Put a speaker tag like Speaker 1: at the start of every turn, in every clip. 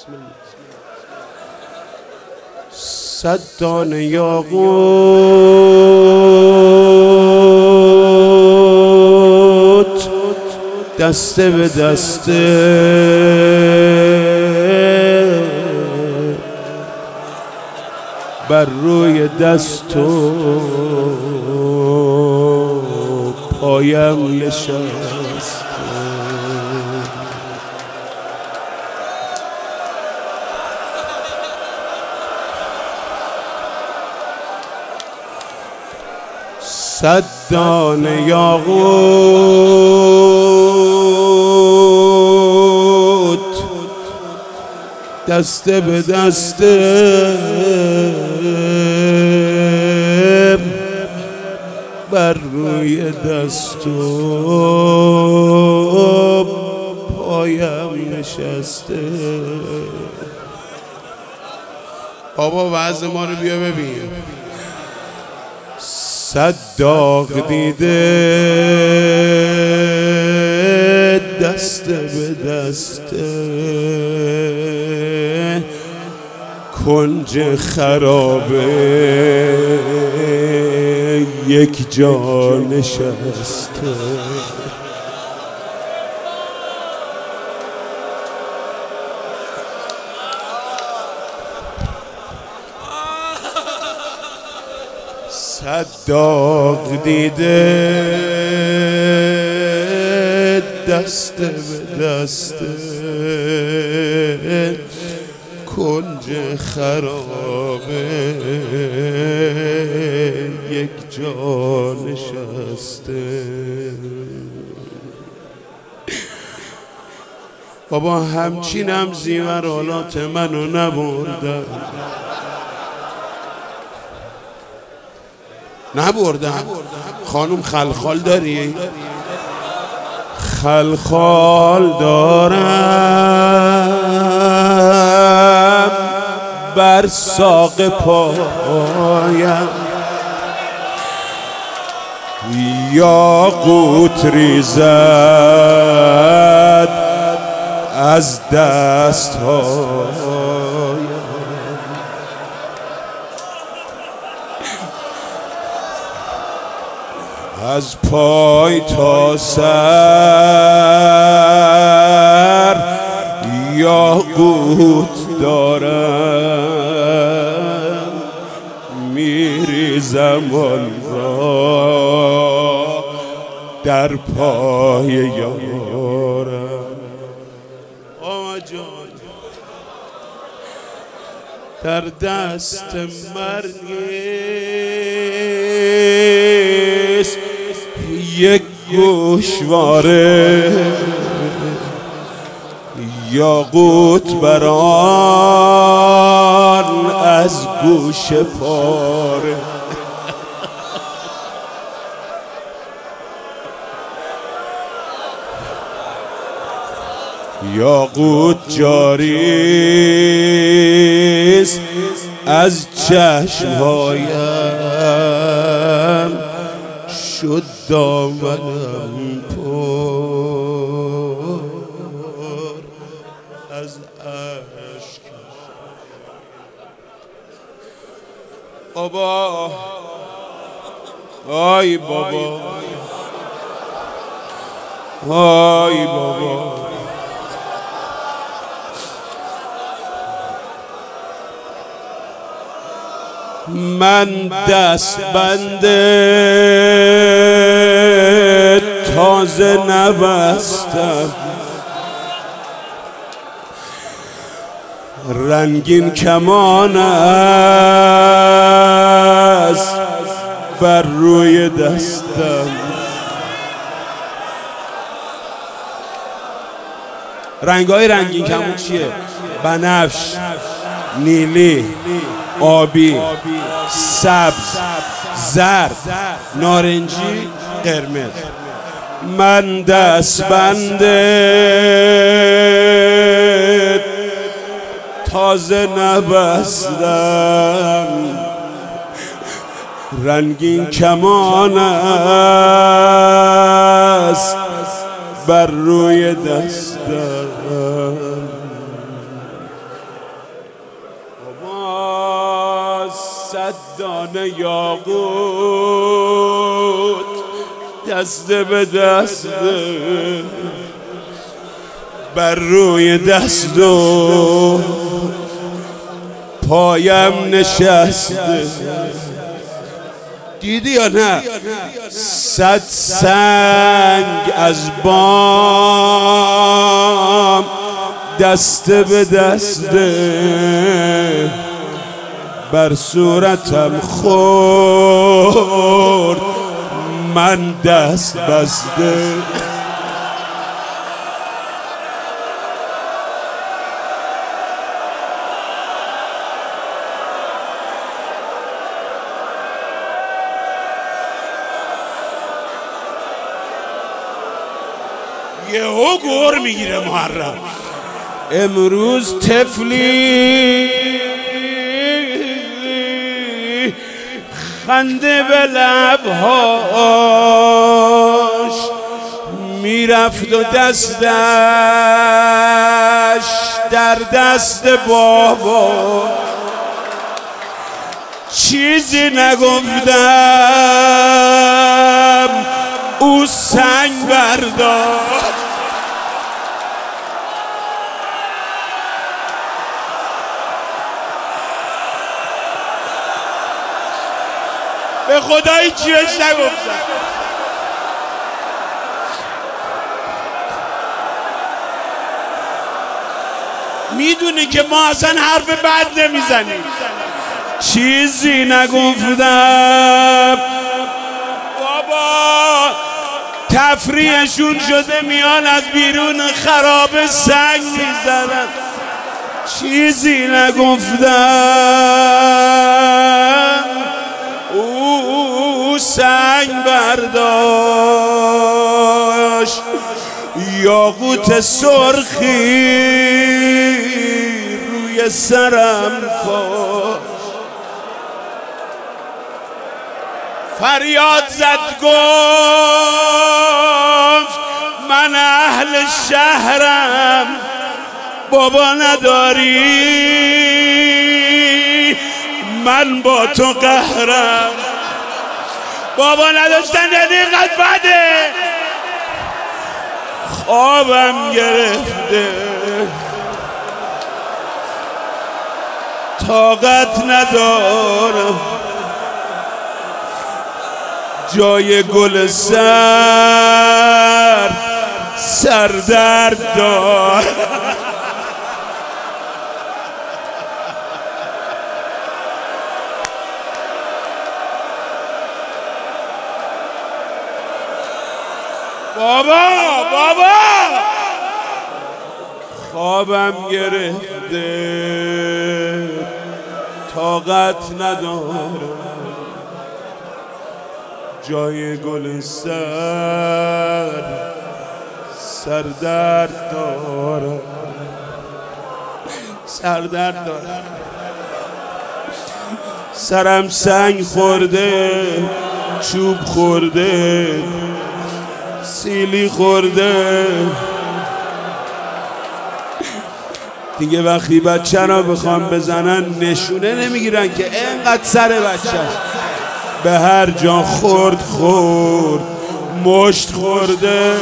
Speaker 1: بسم الله. صد یاقوت دسته به دسته بر روی دست و پایم نشست صد دانه یاقوت. دسته به دسته بر روی دست و پایم نشسته. بابا وضع ما رو بیا ببین. صد داغ دیده. دست به دست. کنج خرابه. یک جا نشسته. صد داغ دیده دست به دست کنج خرابه یک جا نشسته. بابا همچینم زیورالات منو نبردن. نبردم. خانم خلخال داری؟ خلخال دارم. بر ساق پایم. یا قوت ریزد از دست هایم از پای تا سر یا قوت دارم. میری زمان را در پای یارم. در دست مرگیست یک گوشواره. یاقوت بران از گوش پاره. یاقوت جاریست از چشمهایم. شد دامنم پر از عشق. بابا آی بابا. آی بابا. من دست بنده تازه نبستم. رنگین کمان است بر روی دستم. رنگای رنگین کمان چیه؟ بنفش نیلی آبی سبز زرد نارنجی قرمز. من دست بنده تازه نبستم. رنگین کمان است بر روی دستم. ما صد دانه یاقوت. دست به دست. بر روی دست و پایم نشسته. دیدی یا نه؟ صد سنگ از بام دست به دسته بر صورتم خورد. من دست بسته. یهو گور می‌گیره محرم. امروز تفلی خنده به لبهاش می‌رفت و دستش در دست بابا. چیزی نگفتم او سنگ برداشت به خدایی چی بهش نگفتم. می‌دونی که ما اصلا حرف بد نمی‌زنیم. چیزی نگفتم. بابا تفریحشون شده میان از بیرون خراب سنگ می‌زنن. چیزی نگفتم. سنگ برداشت. یاقوت سرخی روی سرم کاش فریاد زد گفت من اهل شهرم بابا نداری من با تو قهرم. بابا نداشتن یعنی قد بده. خوابم گرفته. طاقت ندارم جای گل سر سردرد دار بابا بابا! خوابم گرفته طاقت ندارم. جای گل سر سردرد دارم. سردرد دارم. سرم سنگ خورده چوب خورده. سیلی خورده. دیگه وقتی بچه را بخوام بزنن نشونه نمی‌گیرن که انقدر سر بچه. به هر جا خورد خورد. مشت خورده.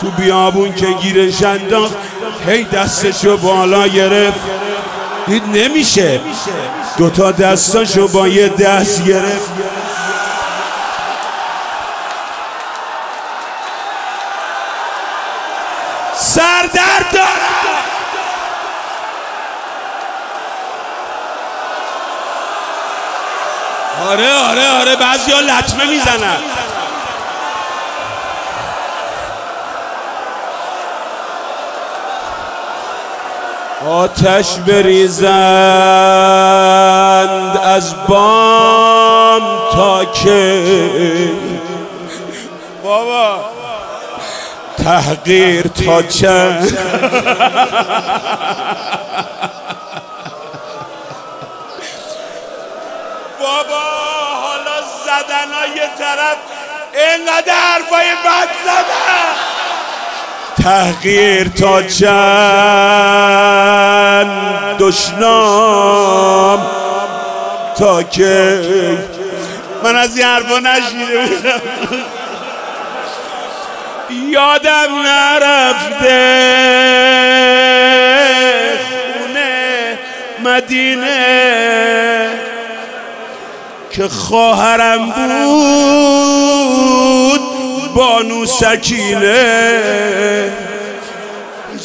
Speaker 1: تو بیابون که گیرش انداخت هی دستشو بالا گرفت. دید نمیشه. دوتا دستاشو با یه دست گرفت. آره آره آره بعضی ها لطمه می‌زنن. آتش بریزند از بام تا که بابا. تحقیر تا چند بابا حالا زدن یه طرف اینقدر حرفای بد زدن. تحقیر تا چند؟ دشنام. تا که من از این حرفا نشیده یادم نرفته. خونه مدینه. که خواهرم بود بانو سکینه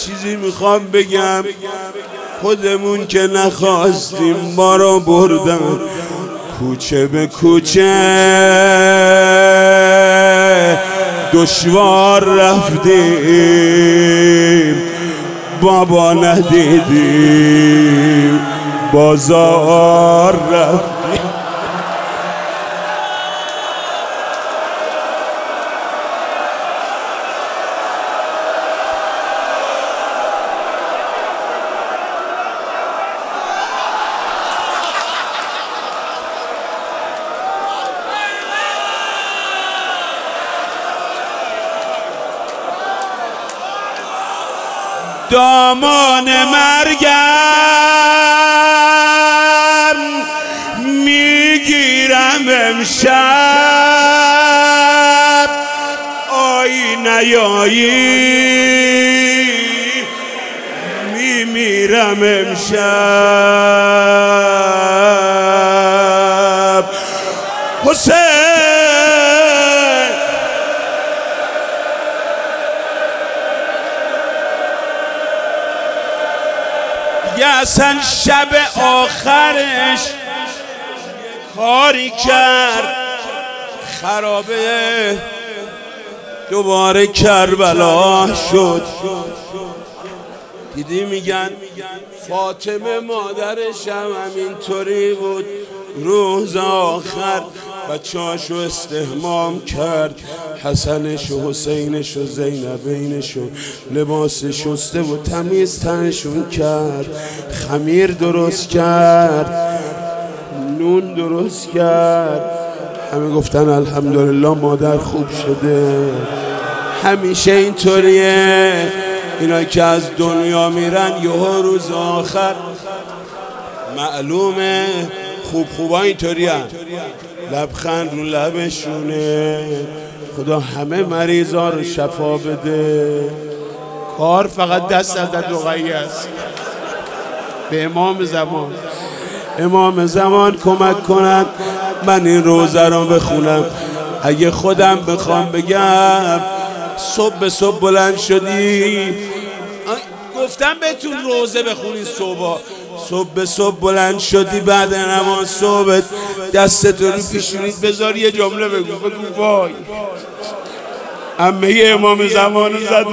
Speaker 1: چیزی می‌خوام بگم. خودمون که نخواستیم ما رو بردن. کوچه به کوچه. دشوار رفتیم. بابا ندیدیم. بازار رفتیم. دامان مرگم می‌گیرم امشب. آی نیایی. میمیرم امشب. حسین. اصلا شب آخرش کاری کرد. خرابه دوباره کربلا شد. دیدی میگن فاطمه مادرش هم همینطوری بود. روز آخر بچهاشو استهمام کرد. حسنش و حسینش و زینبینش و لباس شسته و تمیز تنشون کرد. خمیر درست کرد. نون درست کرد. همه گفتن الحمدلله مادر خوب شده. همیشه اینطوریه. اینا که از دنیا میرن یه روز آخر معلومه. خوب خوبا اینطوری لبخند رو لبشونه. خدا همه مریضا رو شفا بده. کار فقط دست از رقیه است. به امام زمان. امام زمان کمک کنند من این روزه رو بخونم. اگه خودم بخوام بگم صبح به صبح بلند شدی. گفتم بهتون روزه بخونین صبح. صبح به صبح بلند شدی بعد نماز صبح دستتو رو پیشونید بذار یه جمله بگو بگو وای. امه امام زمان زد.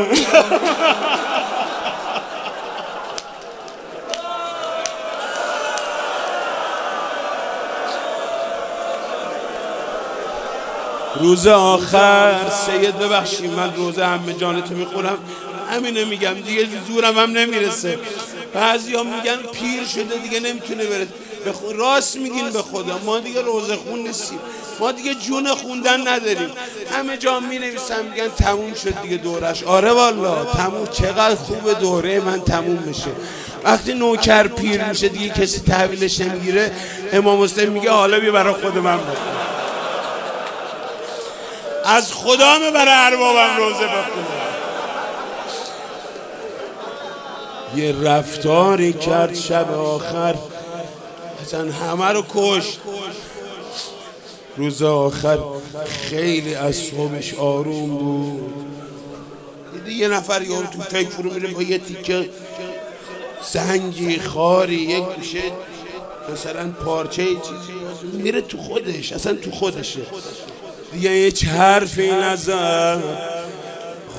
Speaker 1: روز آخر سید ببخشید من روز همه جانتو می‌خورم. همینه میگم دیگه زورم هم نمی‌رسه. بعضی ها میگن پیر شده دیگه نمی‌تونه بره. راست میگین به خدا. ما دیگه روزه خون نیستیم. ما دیگه جون خوندن نداریم. همه جا می نویسن میگن تموم شد دیگه دورش. آره والا تموم چقدر خوب دوره من تموم بشه. وقتی نوکر پیر میشه دیگه کسی تحویلش نمی‌گیره. امام حسین میگه حالا بیا برای خود من بخون. از خدا برای اربابم روزه بخونه. یه رفتاری کرد شب آخر. اصلا همه رو کشت. روز آخر خیلی از صبحش آروم بود. یه نفر یه تو فکر فرو میره با یه تیکه سنگی خاری یک گوشه مثلا پارچه چیزی. میره تو خودش اصلا تو خودشه. دیگه هیچ حرفی نزد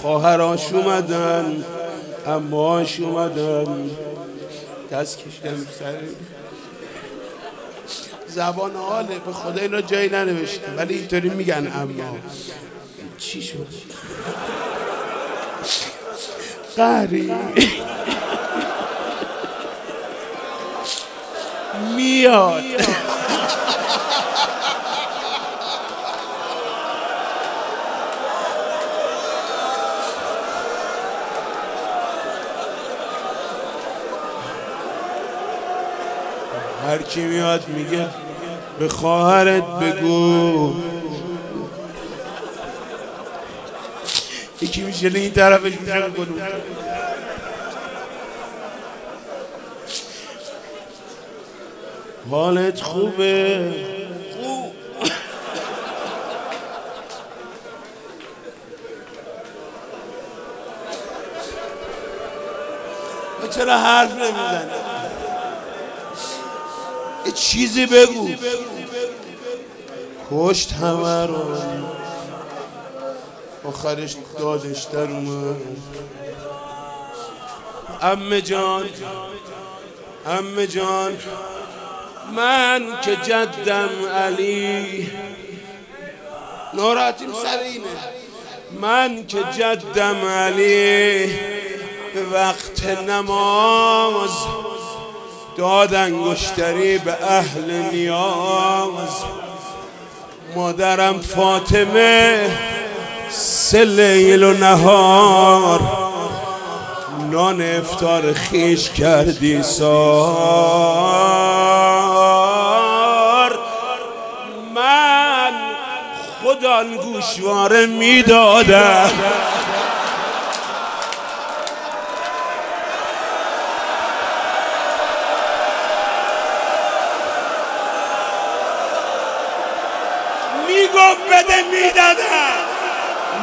Speaker 1: خواهراش اومدن. اماش اومدن. دست کشیدم سر. زبان حاله به خدا اینا جایی ننوشته ولی اینطوری میگن اما. چی شد؟ قری میاد. هر کی میاد میگه به خواهرت بگو. یکی میشه این طرفش میشه حالت خوبه. خوب چرا حرف نمی‌زنی؟ چیزی بگو. کشت همه رو. آخرش دادش در اومد. امه جان امه جان من که جدم علی. ناراحتیم سر اینه. من که جدم علی. وقت نماز. داد انگشتری به اهل نیاز. مادرم فاطمه سه و نهار نان افتار خیش کردی سار. من خدا گوشواره می‌دادم.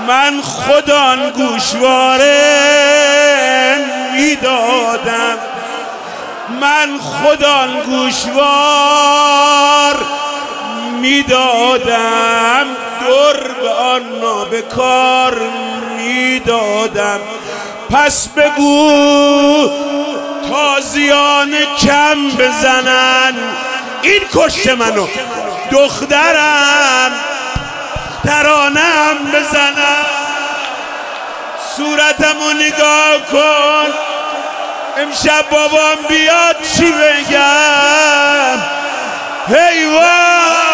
Speaker 1: من خدا گوشواره می‌دادم. من خدا گوشوار می‌دادم. دور به آن به کار می‌دادم. پس بگو تازیان کم بزنن. این کشت منو. دخترم. ترانم بزنم. صورتمو نگاه کن. امشب بابام بیاد چی بگم؟ هیوان